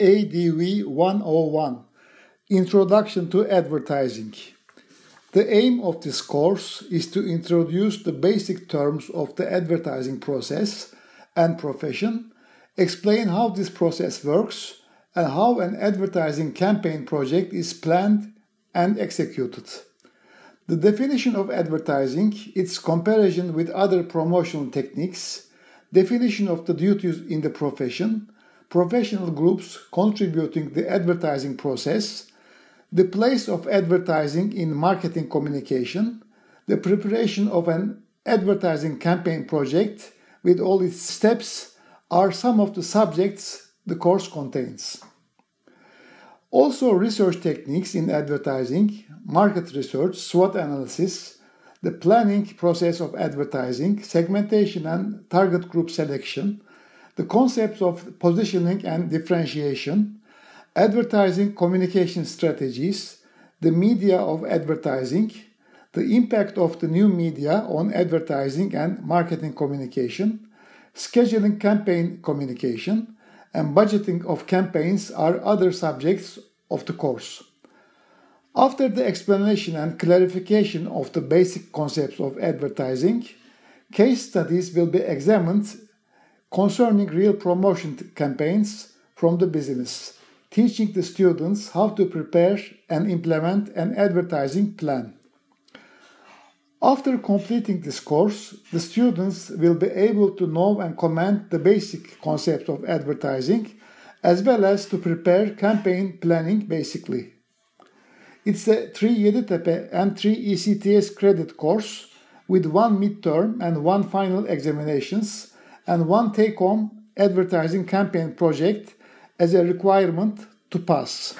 ADV 101 Introduction to Advertising. The aim of this course is to introduce the basic terms of the advertising process and profession, explain how this process works, and how an advertising campaign project is planned and executed. The definition of advertising, its comparison with other promotional techniques, definition of the duties in the profession, professional groups contributing the advertising process, the place of advertising in marketing communication, the preparation of an advertising campaign project with all its steps are some of the subjects the course contains. Also, research techniques in advertising, market research, SWOT analysis, the planning process of advertising, segmentation and target group selection, the concepts of positioning and differentiation, advertising communication strategies, the media of advertising, the impact of the new media on advertising and marketing communication, scheduling campaign communication, and budgeting of campaigns are other subjects of the course. After the explanation and clarification of the basic concepts of advertising, case studies will be examined concerning real promotion campaigns from the business, teaching the students how to prepare and implement an advertising plan. After completing this course, the students will be able to know and comment the basic concepts of advertising as well as to prepare campaign planning basically. It's a 3 Yeditepe and 3 ECTS credit course with one midterm and one final examinations and one take home advertising campaign project as a requirement to pass.